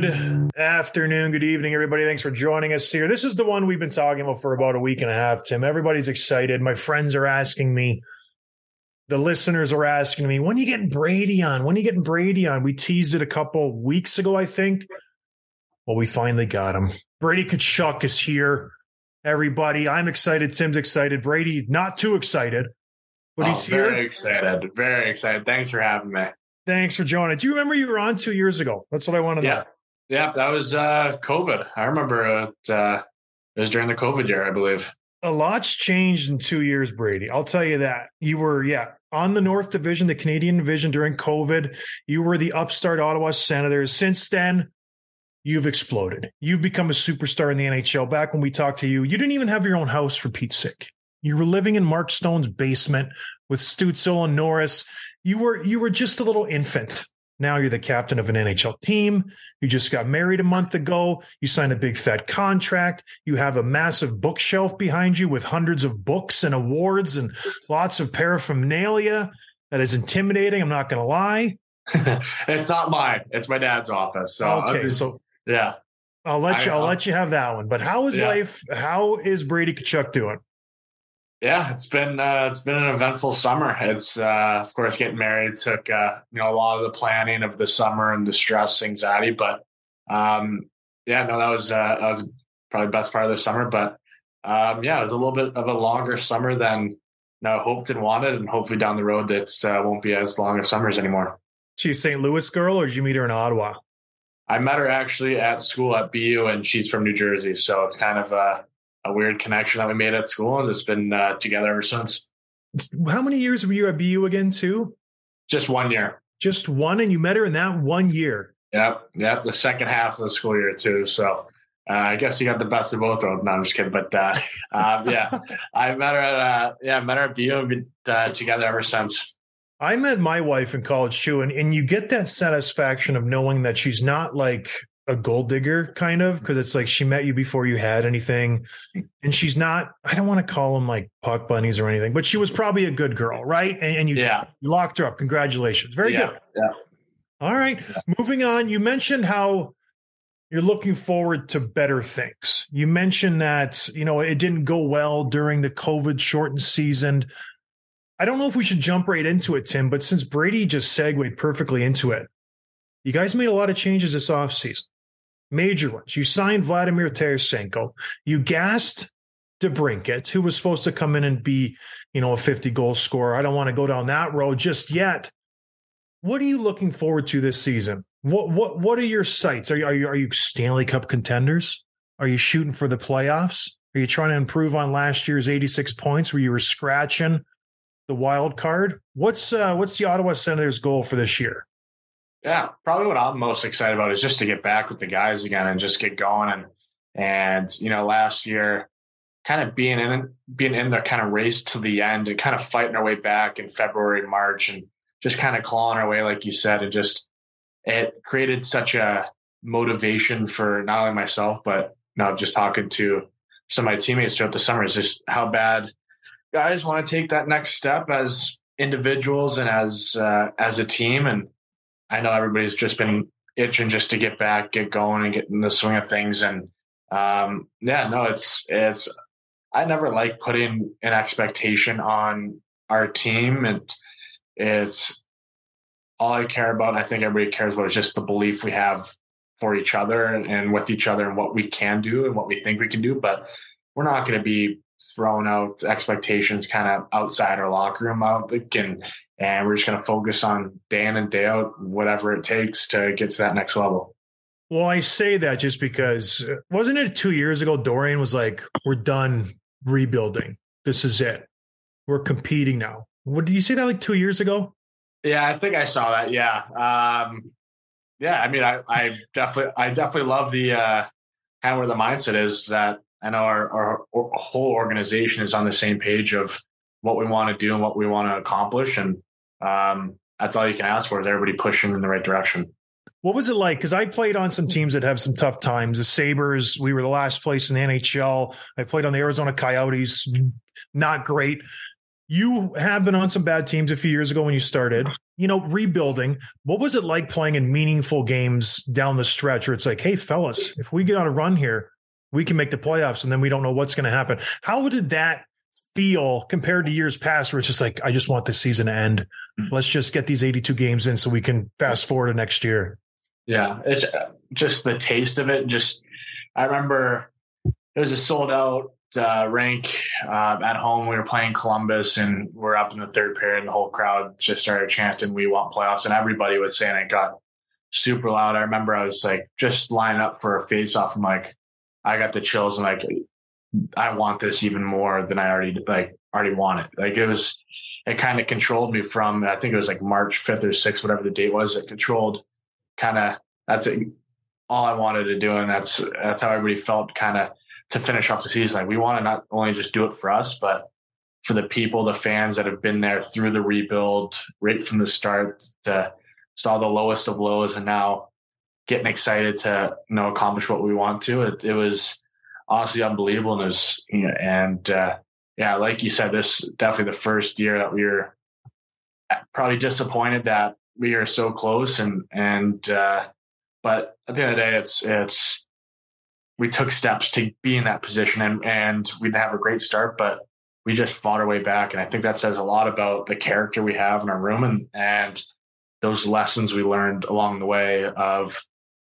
Good afternoon, good evening, everybody. Thanks for joining us here. This is the one we've been talking about for about a week and a half, Tim. Everybody's excited. My friends are asking me, the listeners are asking me, when are you getting Brady on? When are you getting Brady on? We teased it a couple weeks ago, I think. Well, we finally got him. Brady Tkachuk is here. Everybody, I'm excited. Tim's excited. Brady, not too excited, but oh, he's here. Very excited. Very excited. Thanks for having me. Thanks for joining. Do you remember you were on two years ago? That's what I want to Yeah. know. Yeah, that was uh, COVID. I remember it. Uh, it was during the COVID year, I believe. A lot's changed in two years, Brady. I'll tell you that. You were, yeah, on the North Division, the Canadian Division during COVID. You were the upstart Ottawa Senators. Since then, you've exploded. You've become a superstar in the NHL. Back when we talked to you, you didn't even have your own house for Pete's sake. You were living in Mark Stone's basement with Stutzle and Norris. You were you were just a little infant. Now you're the captain of an NHL team. You just got married a month ago. You signed a big fat contract. You have a massive bookshelf behind you with hundreds of books and awards and lots of paraphernalia that is intimidating. I'm not going to lie. it's not mine. It's my dad's office. So okay, just- so yeah. I'll let you. I- I'll let you have that one. But how is Yeah. life? How is Brady Tkachuk doing? Yeah, it's been uh, it's been an eventful summer. It's uh, of course getting married took uh, you know a lot of the planning of the summer and the stress, anxiety, but um, yeah, no, that was uh, that was probably the best part of the summer. But um, yeah, it was a little bit of a longer summer than you know, hoped and wanted, and hopefully down the road that uh, won't be as long of summers anymore. She's a St. Louis girl, or did you meet her in Ottawa? I met her actually at school at BU, and she's from New Jersey, so it's kind of a, a weird connection that we made at school, and it's been uh, together ever since. How many years were you at BU again? Too, Just one year. just one, and you met her in that one year. Yep, yep. The second half of the school year too. So uh, I guess you got the best of both worlds. No, I'm just kidding. But uh, uh, yeah, I met her at uh, yeah, met her at BU and been uh, together ever since. I met my wife in college too, and, and you get that satisfaction of knowing that she's not like a gold digger kind of because it's like she met you before you had anything. And she's not i don't want to call them like puck bunnies or anything but she was probably a good girl right? And, and you Yeah, locked her up. Congratulations. Very yeah, good. yeah. all right. Moving on. You mentioned how you're looking forward to better things. You mentioned that you know it didn't go well during the covid shortened season. I don't know if we should jump right into it tim but since brady just segued perfectly into it you guys made a lot of changes this offseason major ones you signed vladimir tarasenko you gassed DeBrincat, who was supposed to come in and be, you know, a 50 goal scorer. I don't want to go down that road just yet. What are you looking forward to this season? What what what are your sights? Are you are you, are you Stanley Cup contenders? Are you shooting for the playoffs? Are you trying to improve on last year's 86 points where you were scratching the wild card? What's uh what's the Ottawa Senators goal for this year? Yeah, probably what I'm most excited about is just to get back with the guys again and just get going. And and you know, last year, kind of being in being in the kind of race to the end and kind of fighting our way back in February, March, and just kind of clawing our way, like you said, and just it created such a motivation for not only myself, but you know, just talking to some of my teammates throughout the summer is just how bad guys want to take that next step as individuals and as uh, as a team. And I know everybody's just been itching just to get back, get going, and get in the swing of things. And um, yeah, no, it's it's. I never like putting an expectation on our team, and it's all I care about. I think everybody cares about is just the belief we have for each other and with each other and what we can do and what we think we can do. But we're not going to be throwing out expectations kind of outside our locker room out and and we're just going to focus on day in and day out whatever it takes to get to that next level. Well i say that just because wasn't it two years ago Dorion was like we're done rebuilding. This is it. We're competing now. What did you say that like two years ago? Yeah i think i saw that yeah. Um yeah i mean i i definitely i definitely love the uh kind of where the mindset is that I know our, our, whole organization is on the same page of what we want to do and what we want to accomplish. And um, that's all you can ask for is everybody pushing in the right direction. What was it like? Because I played on some teams that have some tough times. The Sabres, we were the last place in the NHL. I played on the Arizona Coyotes, not great. You have been on some bad teams a few years ago when you started. You know, rebuilding. What was it like playing in meaningful games down the stretch where it's like, hey, fellas, if we get on a run here, we can make the playoffs and then we don't know what's going to happen. How did that feel compared to years past where it's just like, I just want this season to end. Mm-hmm. Let's just get these 82 games in so we can fast forward to next year. Yeah. It's uh, just the taste of it. Just, I remember it was a sold out uh, rink uh, at home. We were playing Columbus and we're up in the third period and the whole crowd just started chanting, we want playoffs. And everybody was saying it got super loud. I remember I was like, just line up for a face off. I'm like, I got the chills and like I want this even more than I already like already want it. Like it was it kind of controlled me from I think it was like March 5th or 6th, whatever the date was. It controlled kind of that's it, all I wanted to do. And that's that's how everybody felt kind of to finish off the season. Like we want to not only just do it for us, but for the people, the fans that have been there through the rebuild right from the start to saw the lowest of lows and now getting excited to you know accomplish what we want to. It, it was honestly unbelievable, and you know, and uh, yeah, like you said, this definitely the first year that we were probably disappointed that we are so close, and and uh, but at the end of the day, it's it's we took steps to be in that position, and and we didn't have a great start, but we just fought our way back, and I think that says a lot about the character we have in our room, and and those lessons we learned along the way of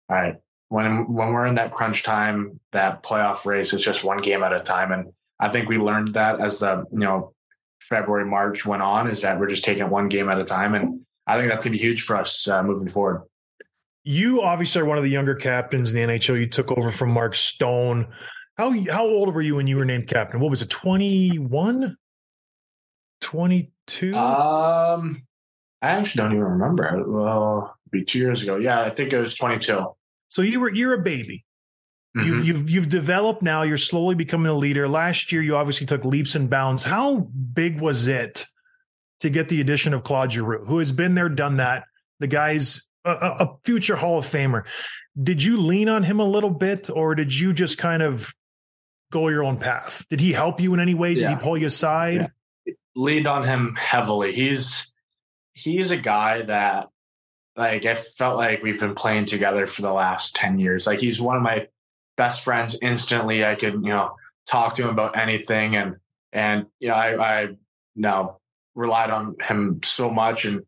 all right, when when we're in that crunch time, that playoff race, it's just one game at a time. And I think we learned that as the you know February March went on, is that we're just taking it one game at a time, and I think that's gonna be huge for us uh, moving forward. You obviously are one of the younger captains in the NHL. You took over from Mark Stone. How how old were you when you were named captain? What was it? 21? 22? Um I actually don't even remember. Well, be two years ago. Yeah, I think it was 22. So you were you're a baby. Mm-hmm. You've you've you've developed now. You're slowly becoming a leader. Last year, you obviously took leaps and bounds. How big was it to get the addition of Claude Giroux, who has been there, done that? The guy's a, a future Hall of Famer. Did you lean on him a little bit, or did you just kind of go your own path? Did he help you in any way? Did yeah. he pull you aside? Yeah. Leaned on him heavily. He's he's a guy that like I felt like we've been playing together for the last 10 years. Like he's one of my best friends instantly. I could, you know, talk to him about anything and and you know, I I know relied on him so much and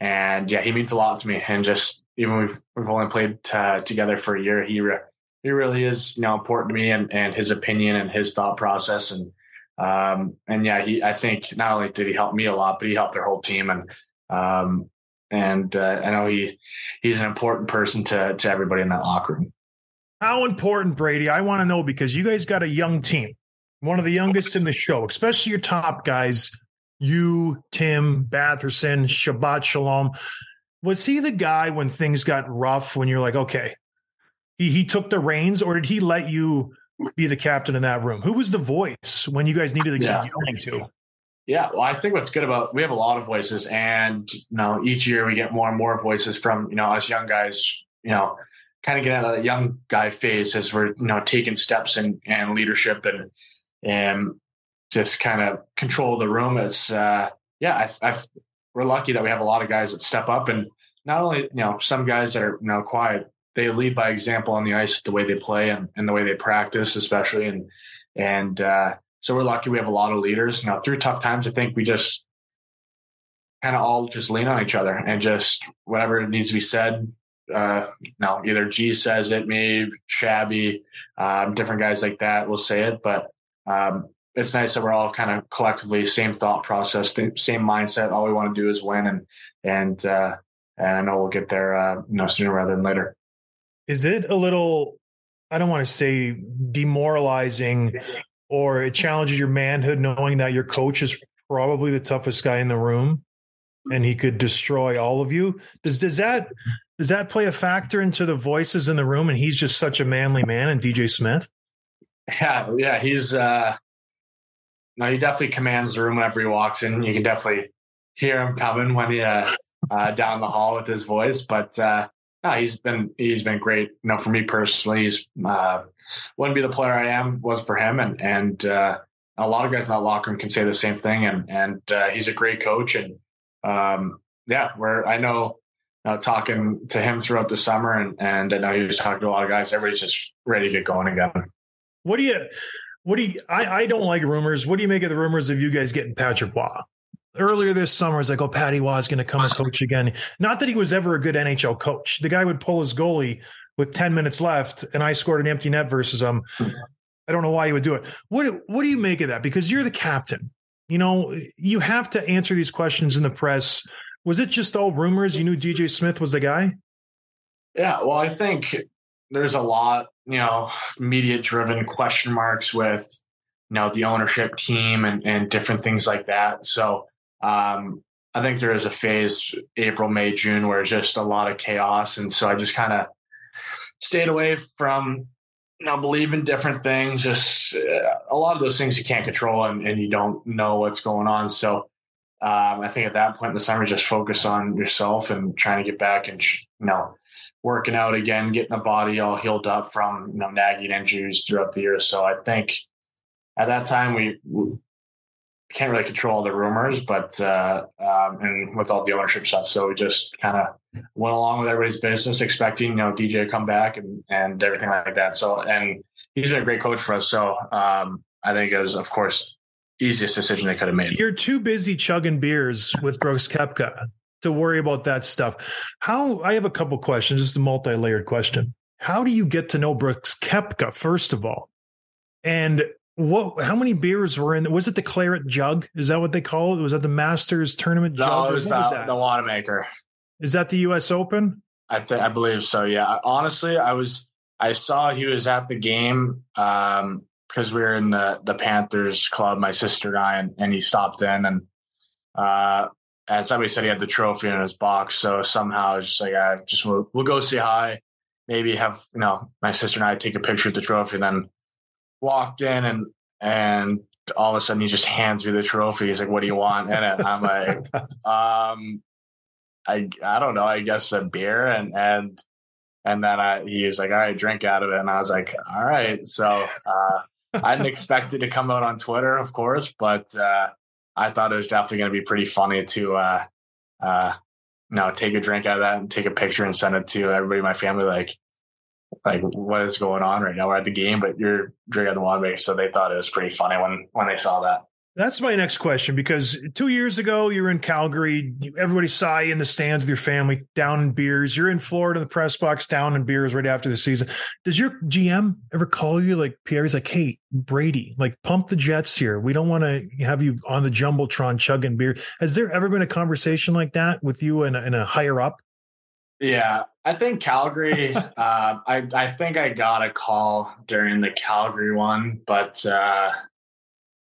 and yeah, he means a lot to me. And just even we've we've only played uh, together for a year, he re- he really is you know important to me and and his opinion and his thought process and um and yeah, he I think not only did he help me a lot, but he helped their whole team and um and uh, I know he he's an important person to to everybody in that locker room. How important, Brady? I want to know because you guys got a young team, one of the youngest in the show, especially your top guys. You, Tim, Batherson, Shabbat Shalom. Was he the guy when things got rough? When you're like, okay, he he took the reins, or did he let you be the captain in that room? Who was the voice when you guys needed to get yeah. yelling to? Yeah, well, I think what's good about we have a lot of voices, and you know, each year we get more and more voices from you know us young guys. You know, kind of get out of that young guy phase as we're you know taking steps and and leadership and and just kind of control the room. It's uh, yeah, I, I, we're lucky that we have a lot of guys that step up and not only you know some guys that are you know quiet, they lead by example on the ice, the way they play and, and the way they practice, especially and and uh, so we're lucky we have a lot of leaders. You know, through tough times, I think we just kind of all just lean on each other and just whatever needs to be said. Uh, no, either G says it, me, Shabby, um, different guys like that will say it. But um, it's nice that we're all kind of collectively same thought process, same mindset. All we want to do is win, and and uh, and I know we'll get there, uh, you know, sooner rather than later. Is it a little? I don't want to say demoralizing, or it challenges your manhood knowing that your coach is probably the toughest guy in the room and he could destroy all of you. Does does that does that play a factor into the voices in the room? And he's just such a manly man, and DJ Smith. Yeah, yeah, he's uh no, he definitely commands the room whenever he walks in. You can definitely hear him coming when he uh, uh down the hall with his voice. But uh no, he's been he's been great. You know, for me personally, he's uh wouldn't be the player I am was for him, and and uh, a lot of guys in that locker room can say the same thing. And and uh, he's a great coach, and um, yeah, where I know uh, talking to him throughout the summer, and and I know he was talking to a lot of guys. Everybody's just ready to get going again. What do you? What do you? I, I don't like rumors. What do you make of the rumors of you guys getting Patrick Roy? Earlier this summer, it's like, oh, Patty Roy is going to come and coach again. Not that he was ever a good NHL coach. The guy would pull his goalie with 10 minutes left, and I scored an empty net versus them, I don't know why you would do it. What What do you make of that? Because you're the captain. You know, you have to answer these questions in the press. Was it just all rumors? You knew DJ Smith was the guy? Yeah, well, I think there's a lot, you know, media driven question marks with, you know, the ownership team and, and different things like that. So um, I think there is a phase April, May, June where it's just a lot of chaos. And so I just kind of stayed away from you know, believe in different things. Just uh, a lot of those things you can't control and, and you don't know what's going on. So um, I think at that point in the summer, just focus on yourself and trying to get back and, you know, working out again, getting the body all healed up from, you know, nagging injuries throughout the year. So I think at that time we, we can't really control all the rumors, but uh, um, and with all the ownership stuff, so we just kind of went along with everybody's business, expecting you know DJ to come back and and everything like that. So and he's been a great coach for us. So um, I think it was, of course, easiest decision they could have made. You're too busy chugging beers with Brooks Koepka to worry about that stuff. How I have a couple questions. This is a multi-layered question. How do you get to know Brooks Koepka first of all? And what? How many beers were in? Was it the claret jug? Is that what they call it? Was that the Masters tournament no, jug? it was, the, was the Wanamaker. Is that the U.S. Open? I think I believe so. Yeah. Honestly, I was I saw he was at the game um, because we were in the the Panthers club, my sister and I, and, and he stopped in and uh, and somebody said he had the trophy in his box. So somehow I was just like, I just we'll, we'll go say hi, maybe have you know my sister and I take a picture of the trophy, and then walked in and and all of a sudden he just hands me the trophy. He's like, "What do you want in it?" I'm like, um, I I don't know. I guess a beer and and and then I he was like, "All right, drink out of it," and I was like, "All right." So uh, I didn't expect it to come out on Twitter, of course, but uh, I thought it was definitely going to be pretty funny to uh, uh, you know take a drink out of that and take a picture and send it to everybody in my family. Like, like what is going on right now? We're at the game, but you're drinking the water. So they thought it was pretty funny when when they saw that. That's my next question because two years ago you were in Calgary. Everybody saw you in the stands with your family, down in beers. You're in Florida, the press box, down in beers right after the season. Does your GM ever call you like Pierre's like, hey, Brady, like pump the Jets here. We don't want to have you on the jumbotron chugging beer. Has there ever been a conversation like that with you and a, and a higher up? Yeah, I think Calgary. uh, I I think I got a call during the Calgary one, but uh,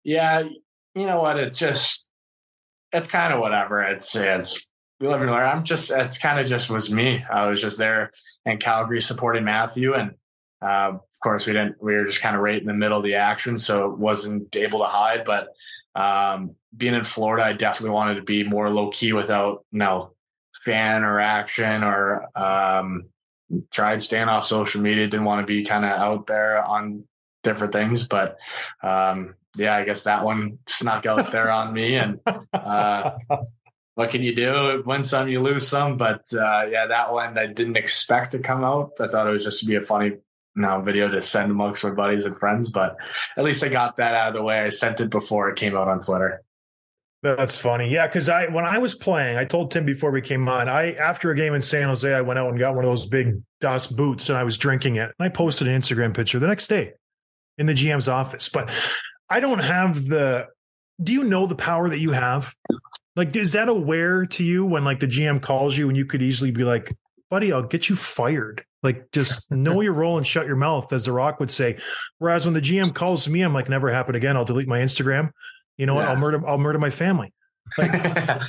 yeah, you know what? It just it's kind of whatever. It's it's we live and learn. I'm just it's kind of just was me. I was just there in Calgary supporting Matthew, and uh, of course we didn't. We were just kind of right in the middle of the action, so it wasn't able to hide. But um, being in Florida, I definitely wanted to be more low key without you know fan interaction or um, tried staying off social media. Didn't want to be kind of out there on different things. But um, yeah, I guess that one snuck out there on me. And uh, what can you do? Win some, you lose some. But uh, yeah, that one I didn't expect to come out. I thought it was just to be a funny know, video to send amongst my buddies and friends. But at least I got that out of the way. I sent it before it came out on Twitter. That's funny. Yeah, because I when I was playing, I told Tim before we came on, I after a game in San Jose, I went out and got one of those big DOS boots and I was drinking it. And I posted an Instagram picture the next day in the GM's office. But I don't have the do you know the power that you have? Like, is that aware to you when like the GM calls you and you could easily be like, buddy, I'll get you fired. Like, just know your role and shut your mouth, as The Rock would say. Whereas when the GM calls me, I'm like, never happen again. I'll delete my Instagram. You know yeah. what? I'll murder. I'll murder my family. Like,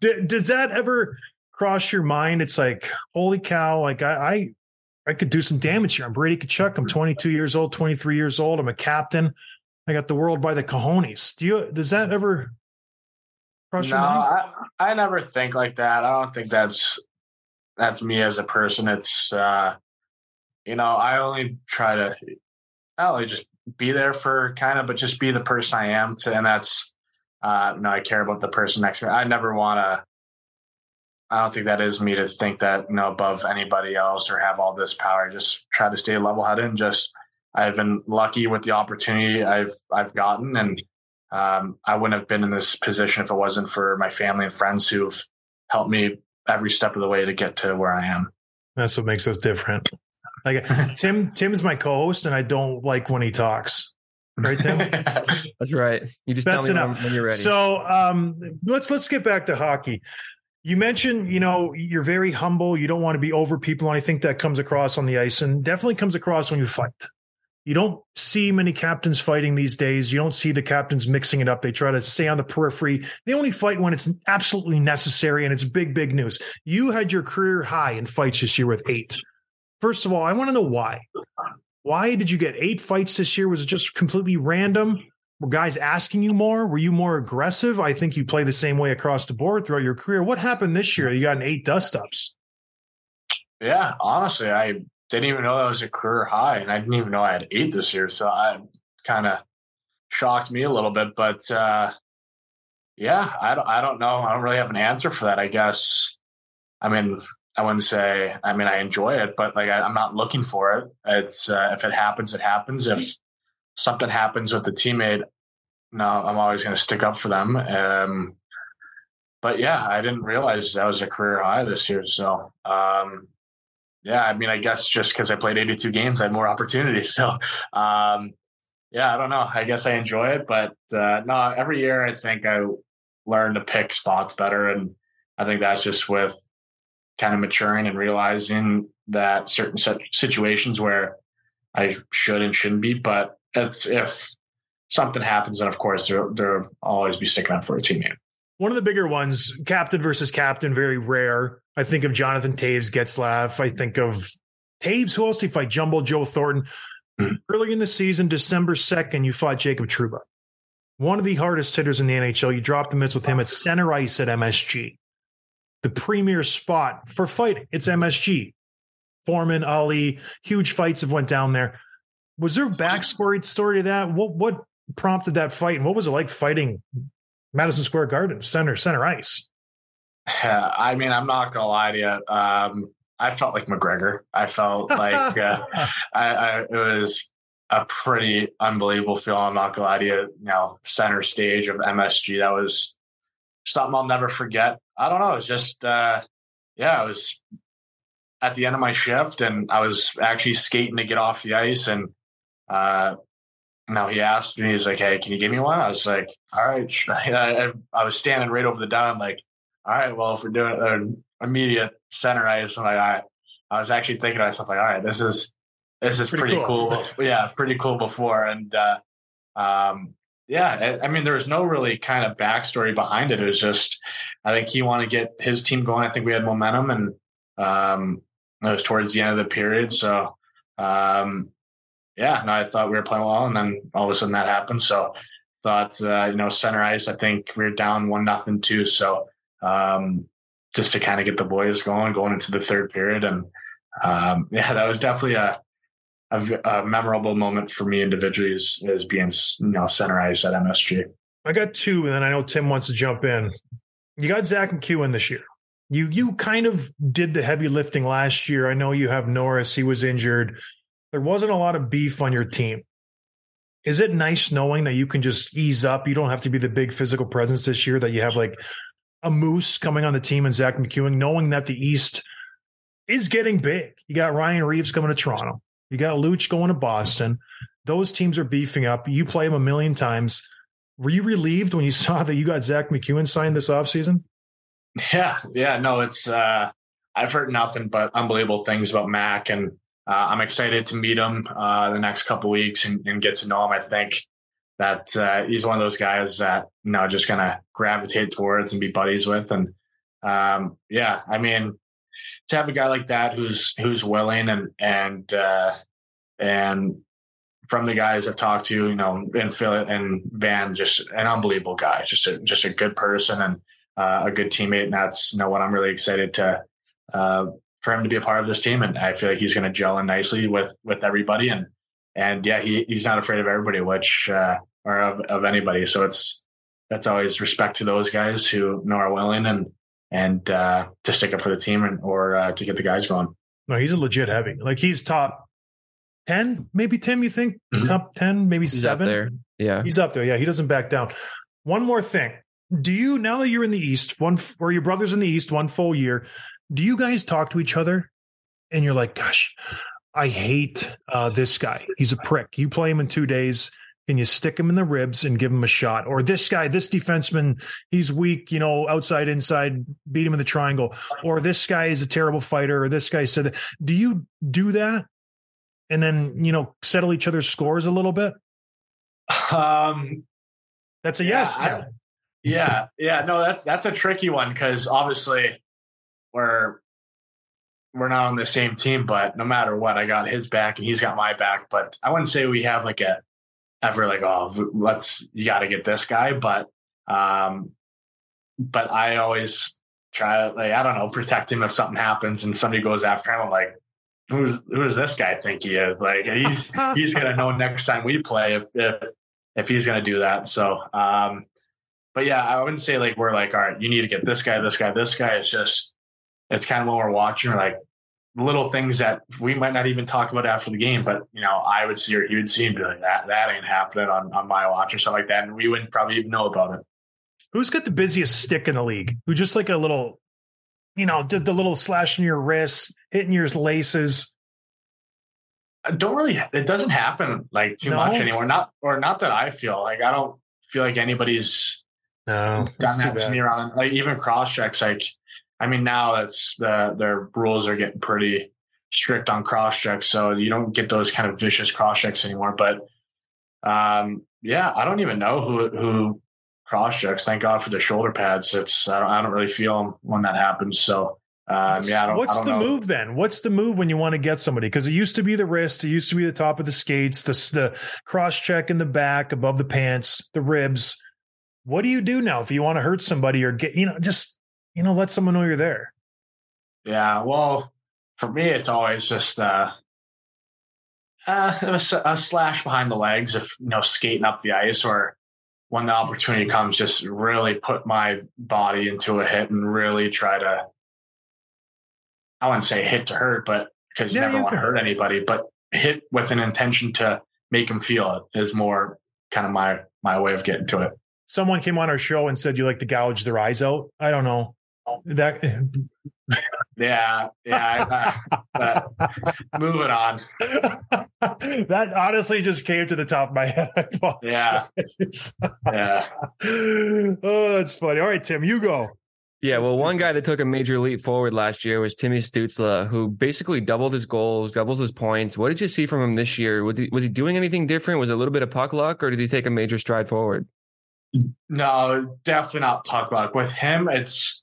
d- does that ever cross your mind? It's like, holy cow! Like I, I, I could do some damage here. I'm Brady Tkachuk. I'm 22 years old, 23 years old. I'm a captain. I got the world by the cojones. Do you? Does that ever cross no, your mind? I, I never think like that. I don't think that's that's me as a person. It's uh, you know, I only try to not only just be there for kind of, but just be the person I am to, and that's, uh, know, I care about the person next to me. I never want to, I don't think that is me to think that, you know, above anybody else or have all this power. Just try to stay level headed and just, I've been lucky with the opportunity I've, I've gotten. And, um, I wouldn't have been in this position if it wasn't for my family and friends who've helped me every step of the way to get to where I am. That's what makes us different. Like Tim, Tim's my co-host, and I don't like when he talks. Right, Tim? That's right. You just That's tell me enough. When, when you're ready. So um, let's let's get back to hockey. You mentioned, you know, you're very humble. You don't want to be over people, and I think that comes across on the ice, and definitely comes across when you fight. You don't see many captains fighting these days. You don't see the captains mixing it up. They try to stay on the periphery. They only fight when it's absolutely necessary, and it's big, big news. You had your career high in fights this year with eight. First of all, I want to know why. Why did you get eight fights this year? Was it just completely random? Were guys asking you more? Were you more aggressive? I think you play the same way across the board throughout your career. What happened this year? You got an eight dust ups. Yeah, honestly, I didn't even know that was a career high, and I didn't even know I had eight this year. So I kind of shocked me a little bit. But uh, yeah, I don't, I don't know. I don't really have an answer for that. I guess. I mean, I wouldn't say. I mean, I enjoy it, but like I, am not looking for it. It's uh, if it happens, it happens. If something happens with the teammate, no, I'm always going to stick up for them. Um, but yeah, I didn't realize that was a career high this year. So um, yeah, I mean, I guess just because I played 82 games, I had more opportunities. So um, yeah, I don't know. I guess I enjoy it, but uh, no, every year I think I learn to pick spots better, and I think that's just with kind of maturing and realizing that certain situations where I should and shouldn't be. But it's if something happens, then of course there there'll always be sticking up for a teammate. One of the bigger ones, captain versus captain, very rare. I think of Jonathan Toews, Getzlaf. I think of Toews. Who else did he fight? Jumbo Joe Thornton. Mm-hmm. Early in the season, December 2nd, you fought Jacob Trouba. One of the hardest hitters in the NHL. You dropped the mitts with him at center ice at MSG the premier spot for fighting. It's MSG. Foreman, Ali, huge fights have went down there. Was there a backstory story to that? What what prompted that fight, and what was it like fighting Madison Square Garden, center center ice? I mean, I'm not gonna lie to you. Um, I felt like McGregor. I felt like uh, I, I, it was a pretty unbelievable feeling. I'm not gonna lie to you. You know, center stage of MSG. That was something I'll never forget. I don't know. It's just, uh, yeah, I was at the end of my shift and I was actually skating to get off the ice. And uh, now he asked me, he's like, hey, can you give me one? I was like, all right. I, I was standing right over the down, like, all right, well, if we're doing an immediate center ice, and like, I, I was actually thinking to myself, like, all right, this is, this is pretty, pretty cool. cool. yeah, pretty cool before. And, uh, um, yeah, I mean, there was no really kind of backstory behind it. It was just, I think he wanted to get his team going. I think we had momentum, and um, it was towards the end of the period. So, um, yeah, I thought we were playing well, and then all of a sudden that happened. So, thought uh, you know center ice. I think we were down one nothing two. So, um, just to kind of get the boys going, going into the third period, and um, yeah, that was definitely a a, a, memorable moment for me individually as, is being you know center ice at MSG. I got two, and then I know Tim wants to jump in. You got Zach MacEwen this year. You you kind of did the heavy lifting last year. I know you have Norris; he was injured. There wasn't a lot of beef on your team. Is it nice knowing that you can just ease up? You don't have to be the big physical presence this year. That you have like a moose coming on the team and Zach MacEwen, knowing that the East is getting big. You got Ryan Reaves coming to Toronto. You got Looch going to Boston. Those teams are beefing up. You play them a million times. Were you relieved when you saw that you got Zach MacEwen signed this offseason? Yeah, yeah, no, it's uh I've heard nothing but unbelievable things about Mac, and uh, I'm excited to meet him uh, the next couple weeks and, and, get to know him. I think that uh, he's one of those guys that you know just gonna gravitate towards and be buddies with, and um, yeah, I mean to have a guy like that who's who's willing and and uh, and from the guys I've talked to, you know, and Phil and Van, just an unbelievable guy, just a just a good person and uh, a good teammate, and that's you know what I'm really excited to uh, for him to be a part of this team, and I feel like he's going to gel in nicely with with everybody, and and yeah, he he's not afraid of everybody, which uh, or of, of anybody, so it's that's always respect to those guys who know are willing and and uh, to stick up for the team and or uh, to get the guys going. No, he's a legit heavy. Like he's top ten, maybe Tim. You think mm-hmm. top ten, maybe he's seven? Yeah, he's up there. Yeah, he doesn't back down. One more thing. Do you now that you're in the East, one or your brothers in the East, one full year? Do you guys talk to each other? And you're like, gosh, I hate uh, this guy. He's a prick. You play him in two days and you stick him in the ribs and give him a shot. Or this guy, this defenseman, he's weak, you know, outside, inside, beat him in the triangle. Or this guy is a terrible fighter, or this guy said that. Do you do that? And then, you know, settle each other's scores a little bit? Um that's a yeah, yes. I, yeah. Yeah. No, that's that's a tricky one because obviously we're we're not on the same team, but no matter what, I got his back and he's got my back. But I wouldn't say we have like a ever like, oh, let's you got to get this guy. But um, but I always try to like I don't know protect him if something happens and somebody goes after him. I'm like, who's who does this guy think he is? Like he's he's gonna know next time we play if if if he's gonna do that. So um, but yeah, I wouldn't say like we're like, all right, you need to get this guy, this guy, this guy. It's just it's kind of when we're watching, we're like, little things that we might not even talk about after the game, but you know, I would see or he would see be like, that that ain't happening on, on my watch or something like that. And we wouldn't probably even know about it. Who's got the busiest stick in the league? Who just like a little, you know, did the little slash in your wrists, hitting your laces. I don't really it doesn't happen like too no? much anymore. Not or not that I feel like I don't feel like anybody's no, done that to me around like even cross checks like I mean, now that's the their rules are getting pretty strict on cross checks, so you don't get those kind of vicious cross checks anymore. But um, yeah, I don't even know who who cross checks. Thank God for the shoulder pads. It's I don't, I don't really feel them when that happens. So um, yeah, what's the know. move then? What's the move when you want to get somebody? Because it used to be the wrist, it used to be the top of the skates, the the cross check in the back, above the pants, the ribs. What do you do now if you want to hurt somebody or get you know just you know, let someone know you're there. Yeah. Well, for me, it's always just uh, uh, a, a slash behind the legs if, you know, skating up the ice or when the opportunity comes, just really put my body into a hit and really try to, I wouldn't say hit to hurt, but because you yeah, never you want to hurt anybody, but hit with an intention to make them feel it is more kind of my, my way of getting to it. Someone came on our show and said you like to gouge their eyes out. I don't know. That yeah, yeah. Uh, but moving on. that honestly just came to the top of my head. yeah, yeah. oh, that's funny. All right, Tim, you go. Yeah, well, one guy that took a major leap forward last year was Timmy Stutzle, who basically doubled his goals, doubled his points. What did you see from him this year? Was he, was he doing anything different? Was it a little bit of puck luck, or did he take a major stride forward? No, definitely not puck luck. With him, it's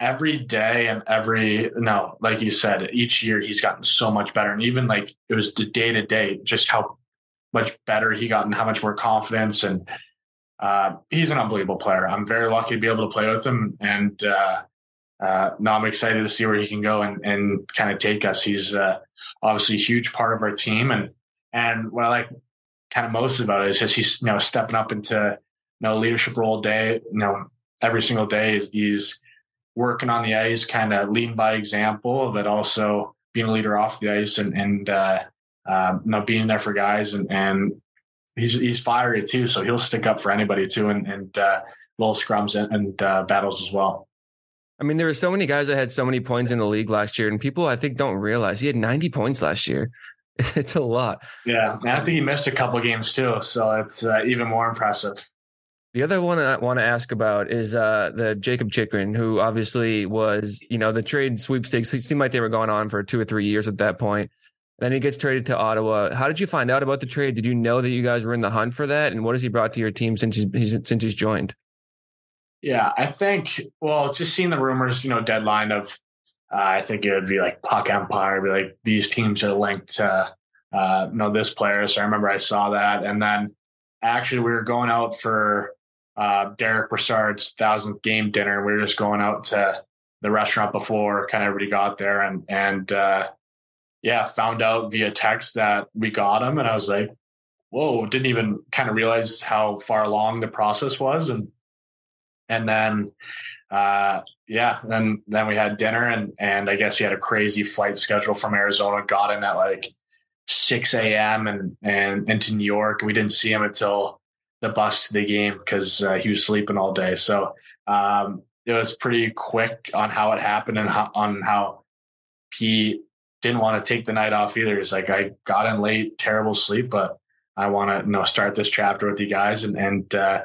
every day and every no, like you said, each year he's gotten so much better. And even like it was the day to day, just how much better he got and how much more confidence. And uh, he's an unbelievable player. I'm very lucky to be able to play with him. And uh, uh, now I'm excited to see where he can go and, and kind of take us. He's uh, obviously a huge part of our team. And And what I like kind of most about it is just he's you know stepping up into you know leadership role day. You know every single day he's working on the ice, kind of leading by example, but also being a leader off the ice and and uh, uh, you know being there for guys and and he's he's fiery too, so he'll stick up for anybody too, and and uh, little scrums and, and uh, battles as well. I mean, there were so many guys that had so many points in the league last year, and people I think don't realize he had 90 points last year. It's a lot. Yeah, and I think he missed a couple games too, so it's uh, even more impressive. The other one I want to ask about is uh, the Jakob Chychrun, who obviously was, you know, the trade sweepstakes. It seemed like they were going on for two or three years at that point. Then he gets traded to Ottawa. How did you find out about the trade? Did you know that you guys were in the hunt for that? And what has he brought to your team since he's, since he's joined? Yeah, I think. Well, just seeing the rumors, you know, deadline of, uh, I think it would be like Puck Empire, be like these teams are linked to, uh, you know, this player. So I remember I saw that, and then actually we were going out for uh, Derek Brassard's thousandth game dinner. We were just going out to the restaurant before kind of everybody got there and, and, uh, yeah, found out via text that we got him. And I was like, whoa, didn't even kind of realize how far along the process was. And, and then, uh, yeah, then, then we had dinner and, and I guess he had a crazy flight schedule from Arizona, got in at like 6 a.m. and, and into New York. We didn't see him until the bus to the game because uh, he was sleeping all day. So um, it was pretty quick on how it happened and how, on how he didn't want to take the night off either. He's like, I got in late, terrible sleep, but I want to you know start this chapter with you guys. And and uh,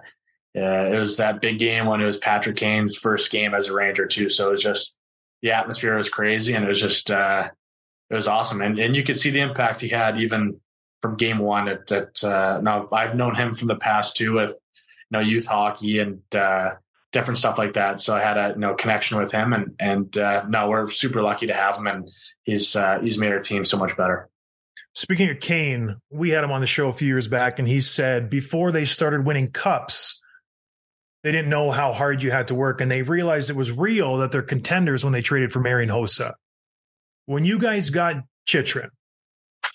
uh, it was that big game when it was Patrick Kane's first game as a Ranger too. So it was just the atmosphere was crazy, and it was just uh, it was awesome. And and you could see the impact he had even from game one at, at uh, now I've known him from the past too with you know youth hockey and uh, different stuff like that. So I had a you know connection with him and and uh, no, we're super lucky to have him and he's uh, he's made our team so much better. Speaking of Kane, we had him on the show a few years back, and he said before they started winning cups, they didn't know how hard you had to work, and they realized it was real that they're contenders when they traded for Marian Hossa. When you guys got Chychrun,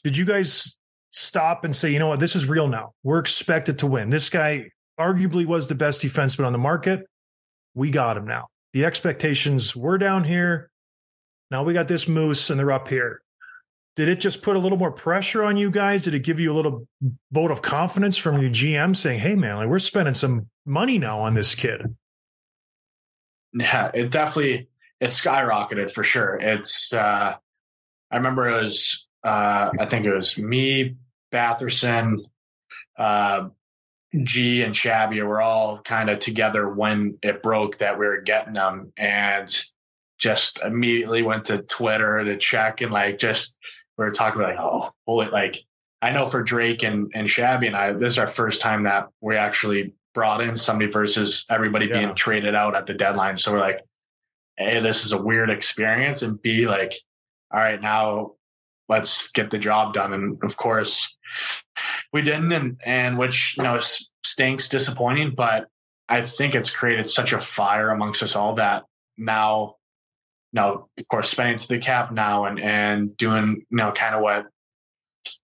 did you guys stop and say, you know what, this is real now. We're expected to win. This guy arguably was the best defenseman on the market. We got him now. The expectations were down here. Now we got this moose and they're up here. Did it just put a little more pressure on you guys? Did it give you a little vote of confidence from your GM saying, hey, man, like we're spending some money now on this kid? Yeah, it definitely it skyrocketed for sure. It's uh I remember it was uh I think it was me, Batherson, uh, G and Shabby were all kind of together when it broke that we were getting them and just immediately went to Twitter to check and like just we were talking about like, oh, holy, like I know for Drake and, and Shabby and I, this is our first time that we actually brought in somebody versus everybody yeah. being traded out at the deadline. So we're like, A, this is a weird experience. And B, like, all right, now let's get the job done. And of course, we didn't, and and which you know stinks, disappointing. But I think it's created such a fire amongst us all that now, now of course, spending to the cap now and and doing you know kind of what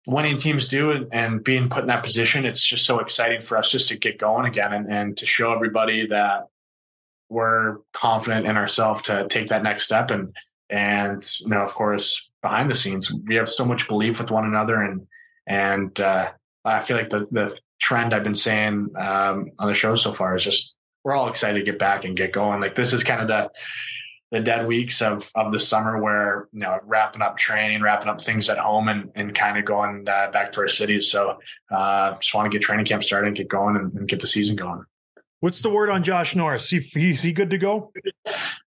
winning teams do and, and being put in that position, it's just so exciting for us just to get going again and, and to show everybody that we're confident in ourselves to take that next step and and you know of course behind the scenes we have so much belief with one another and and uh, I feel like the the trend I've been saying um, on the show so far is just we're all excited to get back and get going. Like this is kind of the the dead weeks of of the summer where you know wrapping up training, wrapping up things at home, and and kind of going uh, back to our cities. So uh, just want to get training camp started, and get going, and, and, get the season going. What's the word on Josh Norris? He, is he good to go?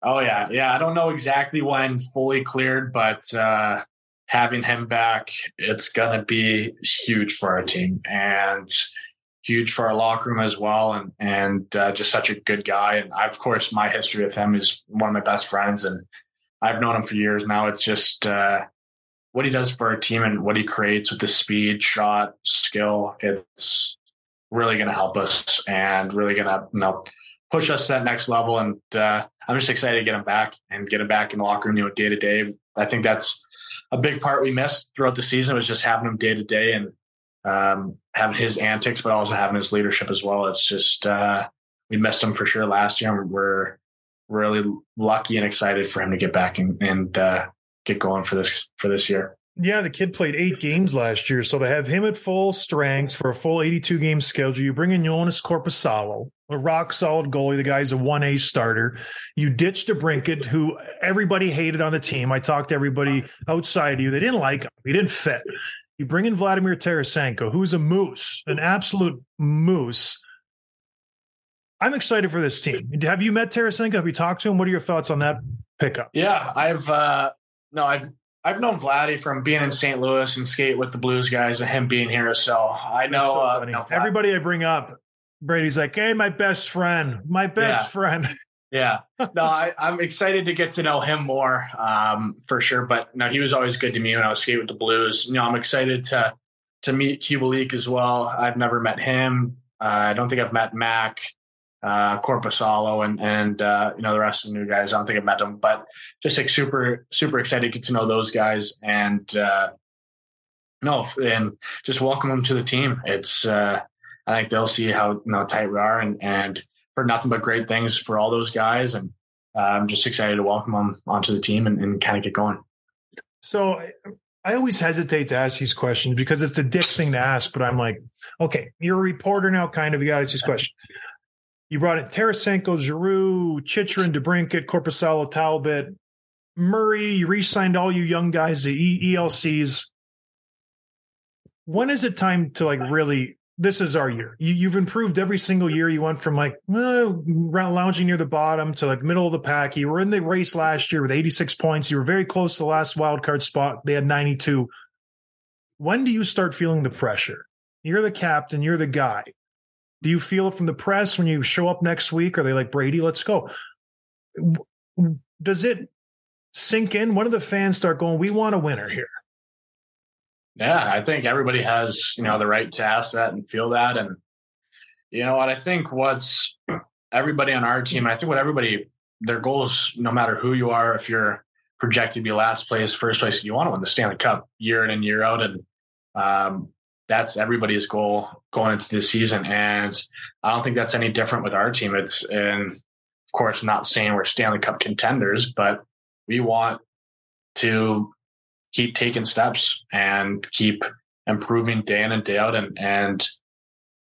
Oh yeah, yeah. I don't know exactly when fully cleared, but uh, having him back, it's to be huge for our team and huge for our locker room as well. And, and uh, just such a good guy. And I, of course, my history with him is one of my best friends and I've known him for years now. It's just, uh, what he does for our team and what he creates with the speed, shot, skill, it's really going to help us and really going to, you know, push us to that next level. And uh, I'm just excited to get him back and get him back in the locker room, you know, day to day. I think that's a big part we missed throughout the season was just having him day to day and um, having his antics, but also having his leadership as well. It's just uh, we missed him for sure last year. We're really lucky and excited for him to get back and, and uh, get going for this for this year. Yeah, the kid played eight games last year, so to have him at full strength for a full 82 game schedule, you bring in Jonas Korpisalo, a rock solid goalie. The guy's a 1A starter. You ditched DeBrincat, who everybody hated on the team. I talked to everybody outside of you. They didn't like him. He didn't fit. You bring in Vladimir Tarasenko, who's a moose, an absolute moose. I'm excited for this team. Have you met Tarasenko? Have you talked to him? What are your thoughts on that pickup? Yeah, I've uh no, I've I've known Vladdy from being in St. Louis and skate with the Blues guys and him being here. So I know, so uh, know everybody I bring up. Brady's like, hey, my best friend, my best yeah. friend. Yeah, no, I, am excited to get to know him more um, for sure. But no, he was always good to me when I was skating with the Blues. You know, I'm excited to to meet Kubalik as well. I've never met him. Uh, I don't think I've met Mac, uh, Korpisalo, and and uh, you know the rest of the new guys. I don't think I've met them, but just like super super excited to get to know those guys and uh, no, and just welcome them to the team. It's uh, I think they'll see how you know tight we are and and for nothing but great things for all those guys. And uh, I'm just excited to welcome them onto the team and, and kind of get going. So I always hesitate to ask these questions because it's a dick thing to ask, but I'm like, okay, you're a reporter now, kind of. You got to ask these questions. You brought in Tarasenko, Giroux, Chychrun, DeBrincat, Korpisalo, Talbot, Murray. You re-signed all you young guys to ELCs. When is it time to like really this is our year. You, have improved every single year. You went from like uh, lounging near the bottom to like middle of the pack. You were in the race last year with 86 points. You were very close to the last wild card spot. They had 92. When do you start feeling the pressure? You're the captain. You're the guy. Do you feel it from the press when you show up next week? Are they like Brady? Let's go. Does it sink in? When do the fans start going? We want a winner here. Yeah, I think everybody has, you know, the right to ask that and feel that. And you know what? I think what's everybody on our team, I think what everybody their goals, no matter who you are, if you're projected to be last place, first place, you want to win the Stanley Cup year in and year out. And um, that's everybody's goal going into this season. And I don't think that's any different with our team. It's and of course not saying we're Stanley Cup contenders, but we want to keep taking steps and keep improving day in and day out. And, and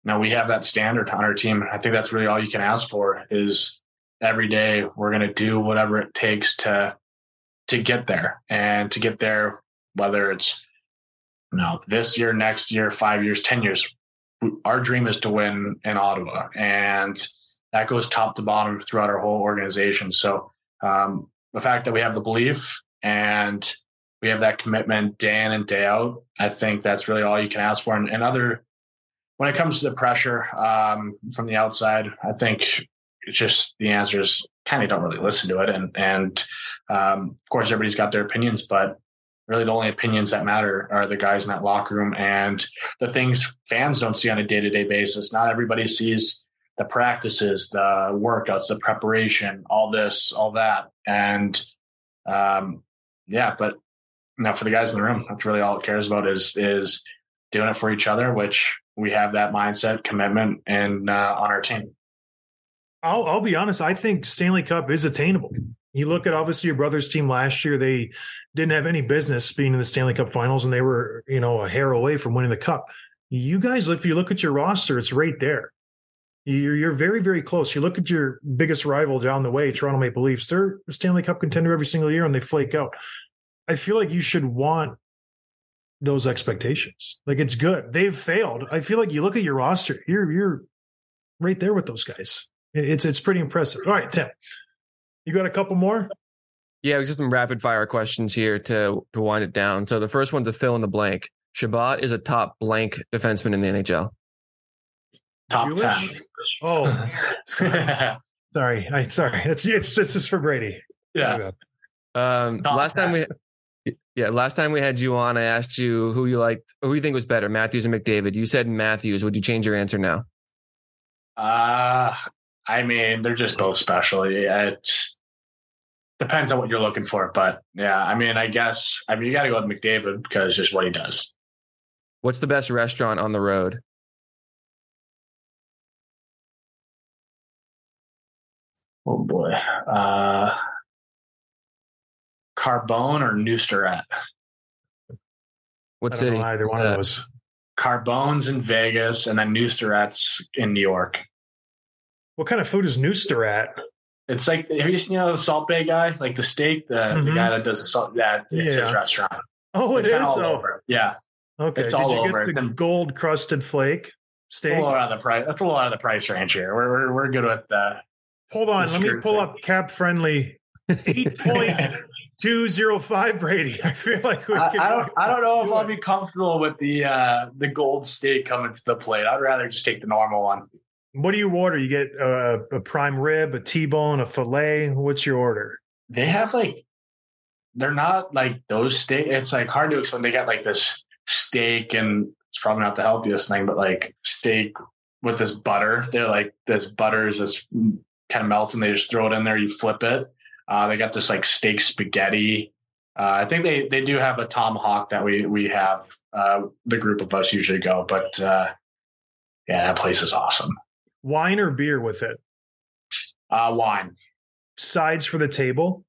now we have that standard on our team. I think that's really all you can ask for is every day we're going to do whatever it takes to, to get there and to get there, whether it's, know, this year, next year, five years, 10 years, our dream is to win in Ottawa and that goes top to bottom throughout our whole organization. So, um, the fact that we have the belief and we have that commitment day in and day out. I think that's really all you can ask for. And, and other, when it comes to the pressure um, from the outside, I think it's just the answer is kind of don't really listen to it. And and um, of course, everybody's got their opinions, but really the only opinions that matter are the guys in that locker room and the things fans don't see on a day to day basis. Not everybody sees the practices, the workouts, the preparation, all this, all that, and um, yeah. But now for the guys in the room, that's really all it cares about is is doing it for each other, which we have that mindset, commitment, and uh, on our team. I'll I'll be honest. I think Stanley Cup is attainable. You look at obviously your brother's team last year; they didn't have any business being in the Stanley Cup Finals, and they were you know a hair away from winning the cup. You guys, if you look at your roster, it's right there. You're you're very very close. You look at your biggest rival down the way, Toronto Maple Leafs. They're a Stanley Cup contender every single year, and they flake out. I feel like you should want those expectations. Like it's good. They've failed. I feel like you look at your roster, you're you're right there with those guys. It's it's pretty impressive. All right, Tim. You got a couple more? Yeah, we just some rapid fire questions here to to wind it down. So the first one's to fill in the blank. Chabot is a top blank defenseman in the NHL. Top Jewish? ten. Oh, sorry. sorry. I sorry. It's it's just it's for Brady. Yeah. Um, last time we yeah, last time we had you on, I asked you who you liked, who you think was better, Matthews and McDavid. You said Matthews. Would you change your answer now? Uh I mean, they're just both special. Yeah, it depends on what you're looking for, but yeah, I mean, I guess I mean you got to go with McDavid because just what he does. What's the best restaurant on the road? Oh boy. Uh, Carbone or Nusr-Et? What I don't city? either one Uh, of those. Carbone's in Vegas, and then Nusr-Et's in New York. What kind of food is Nusr-Et? It's like have you seen you know the Salt Bae guy, like the steak, the, the Mhm. guy that does the salt. Yeah, it's Yeah. his restaurant. Oh, it it's is. all Oh, over. Yeah, okay. it's Did all you over. get the in- gold crusted flake a steak? little out of the price. That's a little out of the price range here. We're we're, we're good with uh, Hold on, let me pull thing. up CapFriendly eight point two zero five Brady. I feel like we I, I don't I don't know if I'll be comfortable with the uh, the gold steak coming to the plate. I'd rather just take the normal one. What do you order? You get uh, a prime rib, a T-bone, a fillet. What's your order? They have like they're not like those steak. It's like hard to explain. They got like this steak, and it's probably not the healthiest thing, but like steak with this butter. They're like this butter is this kind of melts, and they just throw it in there. You flip it. Uh, they got this like steak spaghetti. Uh, I think they they do have a tomahawk that we we have. Uh, the group of us usually go, but uh, yeah, that place is awesome. Wine or beer with it? Uh, wine, Sides for the table.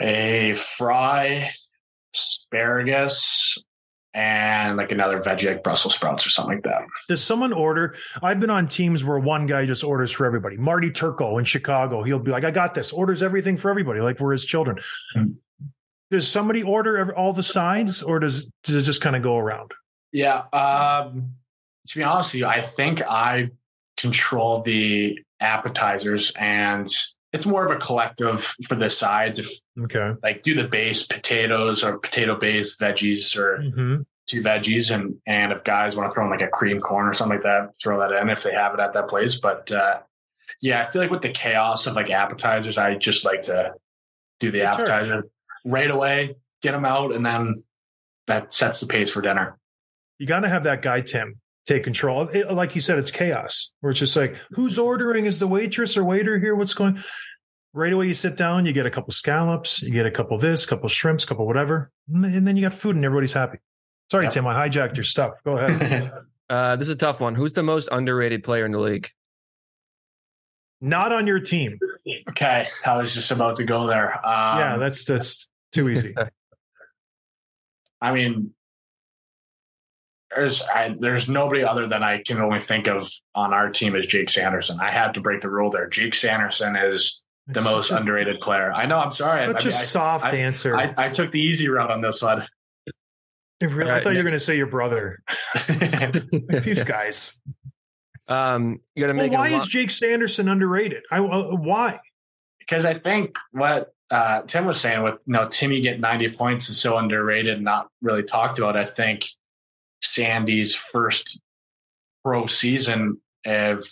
a fry, asparagus, and like another veggie like Brussels sprouts or something like that. Does someone order? I've been on teams where one guy just orders for everybody. Marty Turco in Chicago, he'll be like, "I got this." Orders everything for everybody, like we're his children. Hmm. Does somebody order all the sides, or does does it just kind of go around? Yeah. Um, to be honest with you, I think I control the appetizers and it's more of a collective for the sides. If Okay. like do the base potatoes or potato based veggies or hmm two veggies and and if guys want to throw in like a cream corn or something like that, throw that in if they have it at that place. But uh yeah, I feel like with the chaos of like appetizers, I just like to do the appetizer right away, get them out, and then that sets the pace for dinner. You got to have that guy Tim take control. It- like you said, it's chaos. Where it's just like, who's ordering? Is the waitress or waiter here? What's going? Right away, you sit down, you get a couple scallops, you get a couple this, couple shrimps, couple whatever, and then- you got food, and everybody's happy. Sorry, Yeah. Tim, I hijacked your stuff. Go ahead. Uh, this is a tough one. Who's the most underrated player in the league? Not on your team. Okay, I was just about to go there. Um, yeah, that's that's too easy. I mean, there's I, there's nobody other than I can only think of on our team as Jake Sanderson. I had to break the rule there. Jake Sanderson is the It's most such a- underrated player. I know. I'm sorry. I, Such I a mean, soft I- answer. I, I, I took the easy route on this one. I, really, I Alright, thought you were going to say your brother. These guys. Um, you got to make. Well, why a lo- is Jake Sanderson underrated? I uh, why? because I think what uh, Tim was saying with you know Timmy getting 90 points is so underrated, and not really talked about. I think Sandy's first pro season of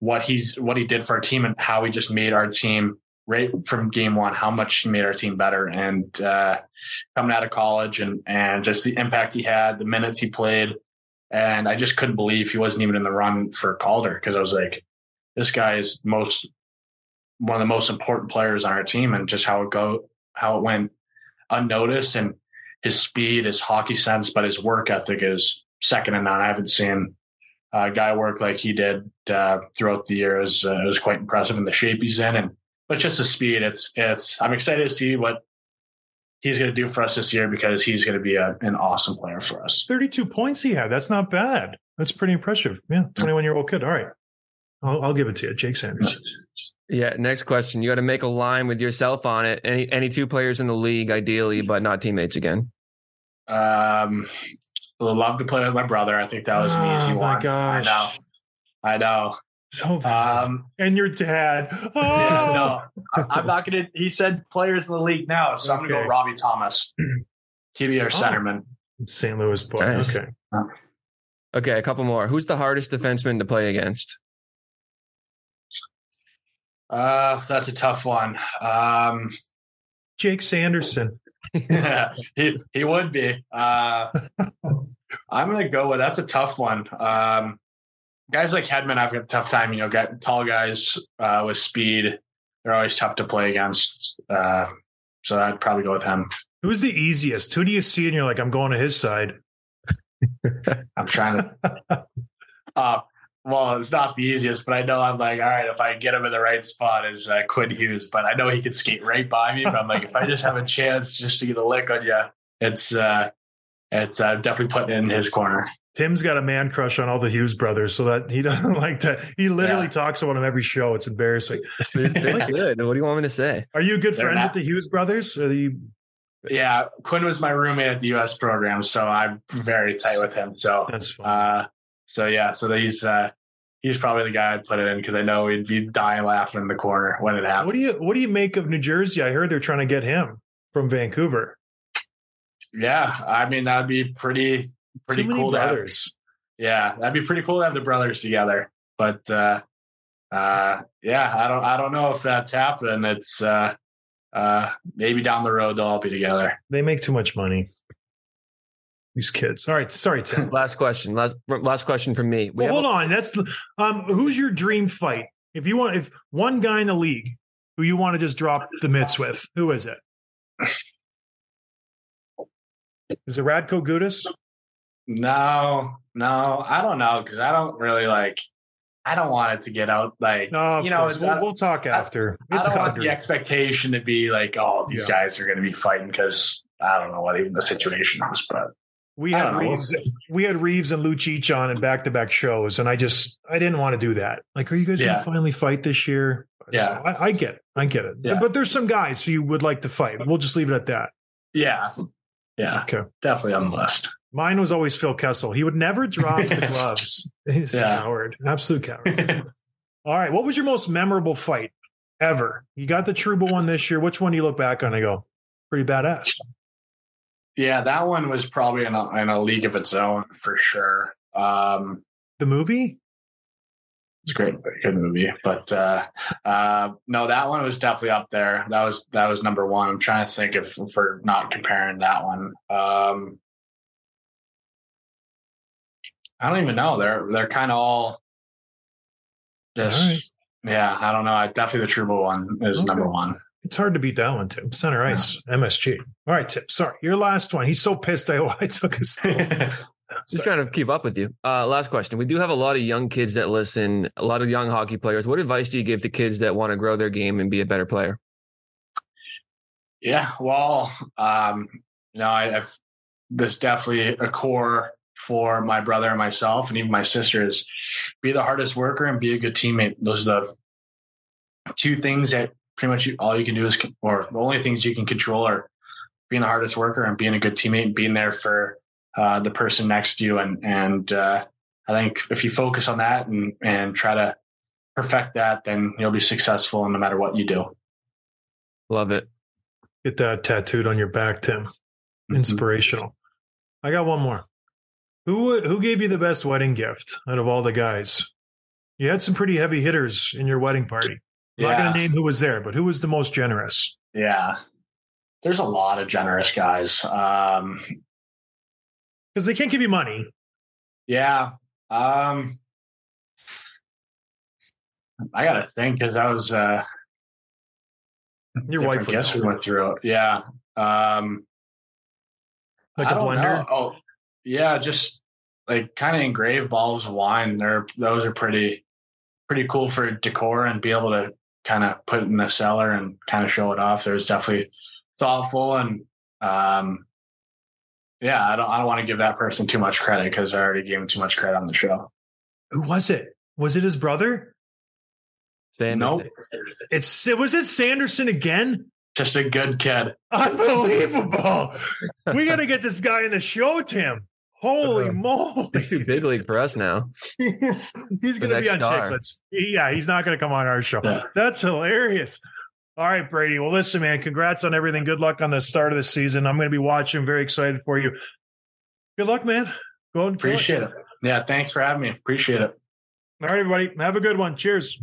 what he's what he did for our team and how he just made our team right from game one, how much he made our team better, and uh, coming out of college and and just the impact he had, the minutes he played, and I just couldn't believe he wasn't even in the run for Calder because I was like, this guy is most one of the most important players on our team and just how it go how it went unnoticed. And his speed, his hockey sense, but his work ethic is second to none. I haven't seen a guy work like he did uh, throughout the year. It was, uh, it was quite impressive in the shape he's in, and but just the speed. It's it's. I'm excited to see what he's going to do for us this year because he's going to be a, an awesome player for us. 32 points he had. That's not bad. That's pretty impressive. Yeah, 21 year old kid. All right. I'll, I'll give it to you, Jake Sanders. Yeah. Next question. You got to make a line with yourself on it. Any any two players in the league, ideally, but not teammates again. Um, would love to play with my brother. I think that was an easy oh my one. gosh. I know. I know. So bad. Um, and your dad. Oh, yeah, no, I, I'm not gonna. He said players in the league now, so I'm gonna go Robbie Thomas. He'd be our Oh. centerman. St. Louis boy. Nice. Okay. Okay, a couple more. Who's the hardest defenseman to play against? Uh, that's a tough one. Um, Jake Sanderson. yeah, he he would be. Uh, I'm gonna go with that's a tough one. Um, guys like Hedman, I've got a tough time. You know, got tall guys uh, with speed. They're always tough to play against. Uh, so I'd probably go with him. Who's the easiest? Who do you see and you're like, I'm going to his side? I'm trying to. uh, well, it's not the easiest, but I know I'm like, all right, if I get him in the right spot, is uh, Quinn Hughes. But I know he could skate right by me. But I'm like, if I just have a chance just to get a lick on you, it's uh, it's uh, definitely putting it in his corner. Tim's got a man crush on all the Hughes brothers, so that he doesn't like that. He literally yeah. talks about them every show. It's embarrassing. They're good. What do you want me to say? Are you good They're friends not- with the Hughes brothers? Are you? Yeah, Quinn was my roommate at the U.S. program, so I'm very tight with him. So that's fun. Uh, so yeah, so he's uh, he's probably the guy I'd put it in because I know he'd be dying laughing in the corner when it happens. What do you What do you make of New Jersey? I heard they're trying to get him from Vancouver. Yeah, I mean that'd be pretty pretty cool brothers. yeah, that'd be pretty cool to have the brothers together. But uh, uh, yeah, I don't I don't know if that's happening. It's uh, uh, maybe down the road they'll all be together. They make too much money. These kids. All right, sorry, Tim. last question. Last last question from me. We well, hold a- on. That's um. Who's your dream fight? If you want, if one guy in the league who you want to just drop the mitts with, who is it? Is it Radko Gudas? No, no, I don't know because I don't really like. I don't want it to get out like no, you know. We'll, we'll, talk after. I, I don't want the expectation to be like, oh, these yeah. guys are going to be fighting because I don't know what even the situation is, but. We had Reaves, we had Reaves and Lucic on in back to back shows, and I just I didn't want to do that. Like, are you guys yeah. going to finally fight this year? Yeah, so I, I, get it. I get it. Yeah. But there's some guys who you would like to fight. We'll just leave it at that. Yeah, yeah, okay, definitely on the list. Mine was always Phil Kessel. He would never drop the gloves. He's yeah. a coward, absolute coward. All right, what was your most memorable fight ever? You got the Trouba one this year. Which one do you look back on and go, pretty badass? Yeah, that one was probably in a, in a league of its own for sure. Um, the movie? It's a great, good movie, but uh, uh, no, that one was definitely up there. That was that was number one. I'm trying to think if for not comparing that one. Um, I don't even know. They're they're kind of all just right. yeah. I don't know. I, definitely the Trouba one is okay. number one. It's hard to beat that one, Tim. Center ice, yeah. MSG. All right, Tim. Sorry, your last one. He's so pissed. I, I took his. Just trying to keep up with you. Uh, last question. We do have a lot of young kids that listen, a lot of young hockey players. What advice do you give to kids that want to grow their game and be a better player? Yeah, well, um, you know, I, have this definitely a core for my brother and myself, and even my sister is be the hardest worker and be a good teammate. Those are the two things that pretty much all you can do is, or the only things you can control are being the hardest worker and being a good teammate, and being there for uh, the person next to you. And, and, uh, I think if you focus on that and, and try to perfect that, then you'll be successful no matter what you do. Love it. Get that tattooed on your back, Tim. Mm-hmm. Inspirational. Mm-hmm. I got one more. Who who gave you the best wedding gift out of all the guys? You had some pretty heavy hitters in your wedding party. I'm yeah. not going to name who was there, but who was the most generous? Yeah, there's a lot of generous guys. Um, because they can't give you money. Yeah. Um, I got to think because I was, uh, your wife, I guess we went through it. Yeah. Um, like a blender. Know. Oh, yeah. Just like kind of engraved bottles of wine. They're, those are pretty, pretty cool for decor and be able to kind of put it in the cellar and kind of show it off. There's definitely thoughtful and, um, yeah, I don't. I don't want to give that person too much credit because I already gave him too much credit on the show. Who was it? Was it his brother? Sanderson. Nope. It's it was it Sanderson again. Just a good kid. Unbelievable. we got to get this guy in the show, Tim. Holy uh, moly! He's too big league for us now. he's he's going to be on star. Chiclets. Yeah, he's not going to come on our show. Yeah. That's hilarious. All right, Brady. Well, listen, man, congrats on everything. Good luck on the start of the season. I'm going to be watching. Very excited for you. Good luck, man. Go and appreciate it. it. Yeah, thanks for having me. Appreciate it. All right, everybody. Have a good one. Cheers.